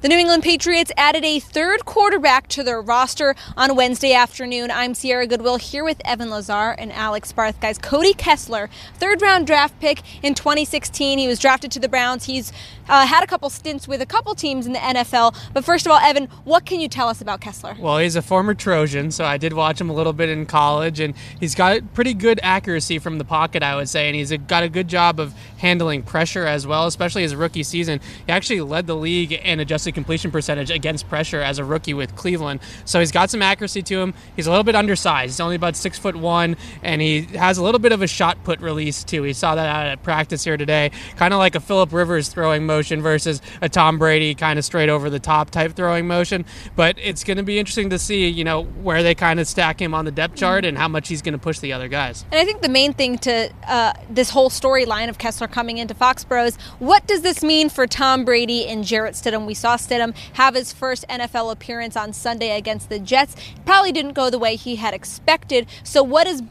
The New England Patriots added a third quarterback to their roster on Wednesday afternoon. I'm Sierra Goodwill here with Evan Lazar and Alex Barth. Guys, Cody Kessler, third round draft pick in 2016. He was drafted to the Browns. He's uh, had a couple stints with a couple teams in the NFL. But first of all, Evan, what can you tell us about Kessler? Well, he's a former Trojan, so I did watch him a little bit in college, and he's got pretty good accuracy from the pocket, I would say, and he's got a good job of handling pressure as well, especially his rookie season. He actually led the league in adjusted completion percentage against pressure as a rookie with Cleveland. So he's got some accuracy to him. He's a little bit undersized. He's only about six foot one, and he has a little bit of a shot put release too. We saw that out at practice here today, kind of like a Philip Rivers throwing motion versus a Tom Brady kind of straight over the top type throwing motion. But it's going to be interesting to see, you know, where they kind of stack him on the depth chart and how much he's going to push the other guys. And I think the main thing to uh, this whole storyline of Kessler coming into Foxborough is what does this mean for Tom Brady and Jarrett Stidham? We saw Stidham have his first NFL appearance on Sunday against the Jets. Probably didn't go the way he had expected. So, what does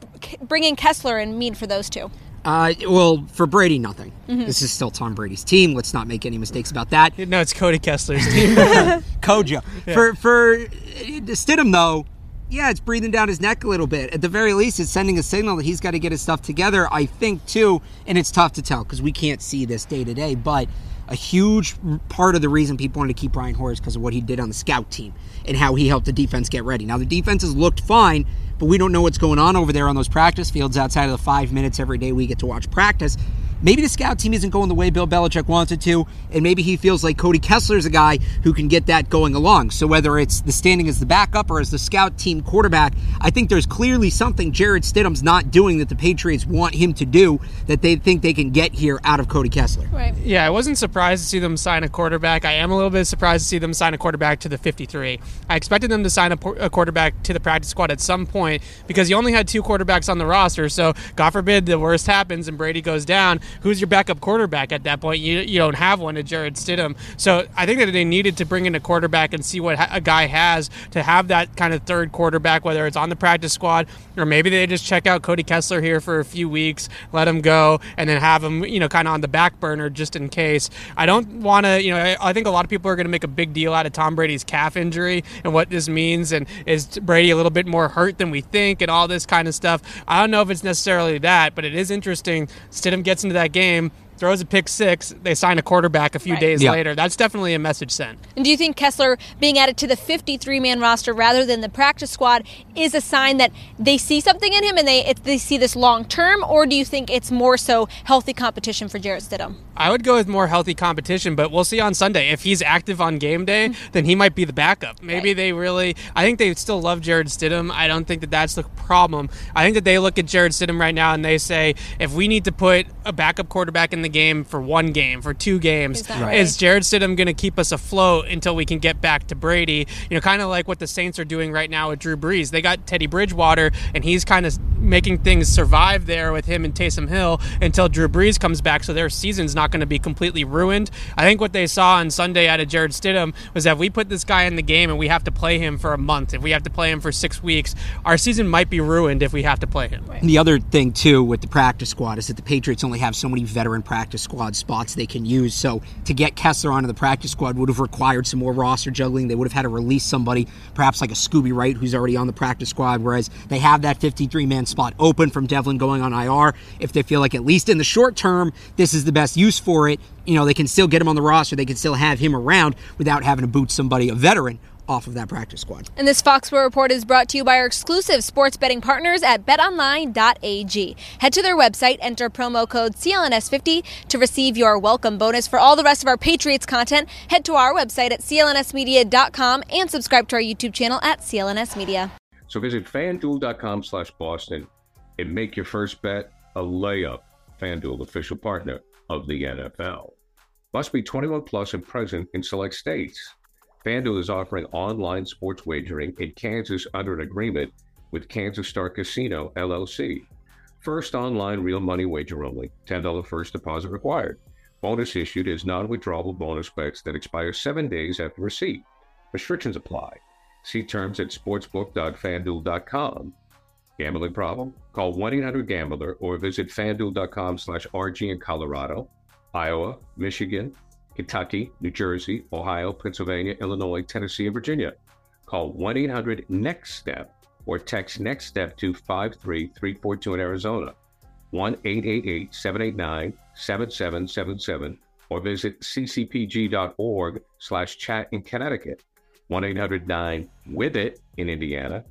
bringing Kessler in mean for those two? Uh, well, for Brady, nothing. Mm-hmm. This is still Tom Brady's team. Let's not make any mistakes about that. No, it's Cody Kessler's team. Kojo. Yeah. For for Stidham, though, yeah, it's breathing down his neck a little bit. At the very least, it's sending a signal that he's got to get his stuff together. I think too, and it's tough to tell because we can't see this day to day, but a huge part of the reason people wanted to keep Brian Hoyer is because of what he did on the scout team and how he helped the defense get ready. Now the defense has looked fine, but we don't know what's going on over there on those practice fields outside of the five minutes every day we get to watch practice. Maybe the scout team isn't going the way Bill Belichick wants it to, and maybe he feels like Cody Kessler is a guy who can get that going along. So whether it's the standing as the backup or as the scout team quarterback, I think there's clearly something Jarrett Stidham's not doing that the Patriots want him to do that they think they can get here out of Cody Kessler. Right. Yeah, I wasn't surprised to see them sign a quarterback. I am a little bit surprised to see them sign a quarterback to the 53. I expected them to sign a, a quarterback to the practice squad at some point because you only had two quarterbacks on the roster. So God forbid the worst happens and Brady goes down. Who's your backup quarterback at that point? You, you don't have one at Jarrett Stidham. So I think that they needed to bring in a quarterback and see what a guy has to have that kind of third quarterback, whether it's on the practice squad or maybe they just check out Cody Kessler here for a few weeks, let him go, and then have him, you know, kind of on the back burner just in case. I don't want to, you know, I think a lot of people are going to make a big deal out of Tom Brady's calf injury and what this means, and is Brady a little bit more hurt than we think, and all this kind of stuff. I don't know if it's necessarily that, but it is interesting. Stidham gets into that game throws a pick six, they sign a quarterback a few right. days yeah. later. That's definitely a message sent. And do you think Kessler being added to the 53 man roster rather than the practice squad is a sign that they see something in him and they they see this long term, or do you think it's more so healthy competition for Jarrett Stidham? I would go with more healthy competition, but we'll see on Sunday. If he's active on game day, mm-hmm. then he might be the backup. Maybe right. they really, I think they still love Jarrett Stidham. I don't think that that's the problem. I think that they look at Jarrett Stidham right now and they say, if we need to put a backup quarterback in the game for one game, for two games, is, right. is Jarrett Stidham going to keep us afloat until we can get back to Brady? You know, kind of like what the Saints are doing right now with Drew Brees. They got Teddy Bridgewater, and he's kind of making things survive there with him and Taysom Hill until Drew Brees comes back, so their season's not going to be completely ruined. I think what they saw on Sunday out of Jarrett Stidham was that if we put this guy in the game and we have to play him for a month, if we have to play him for six weeks, our season might be ruined if we have to play him. And the other thing too with the practice squad is that the Patriots only have so many veteran practice squad spots they can use. So to get Kessler onto the practice squad would have required some more roster juggling. They would have had to release somebody, perhaps like a Scooby Wright, who's already on the practice squad. Whereas they have that 53 man spot open from Develin going on IR. If they feel like at least in the short term this is the best use for it, you know they can still get him on the roster. They can still have him around without having to boot somebody a veteran off of that practice squad. And this Foxborough report is brought to you by our exclusive sports betting partners at betonline.ag. Head to their website, enter promo code CLNS50 to receive your welcome bonus. For all the rest of our Patriots content, head to our website at clnsmedia.com and subscribe to our YouTube channel at CLNS Media. So visit fanduel.com slash Boston and make your first bet a layup. FanDuel, official partner of the NFL. Must be 21 plus and present in select states. FanDuel is offering online sports wagering in Kansas under an agreement with Kansas Star Casino, LLC. First online real money wager only, $10 first deposit required. Bonus issued is non withdrawable bonus bets that expire seven days after receipt. Restrictions apply. See terms at sportsbook.fanduel.com. Gambling problem? Call 1-800-GAMBLER or visit fanduel.com slash RG in Colorado, Iowa, Michigan, Kentucky, New Jersey, Ohio, Pennsylvania, Illinois, Tennessee, and Virginia. Call 1-800-NEXT-STEP or text NEXT STEP to 53342 in Arizona, 1-888-789-7777 or visit ccpg.org slash chat in Connecticut, 1-800-9-WITH-IT in Indiana,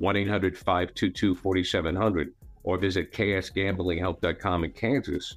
1-800-522-4700 or visit ksgamblinghelp.com in Kansas,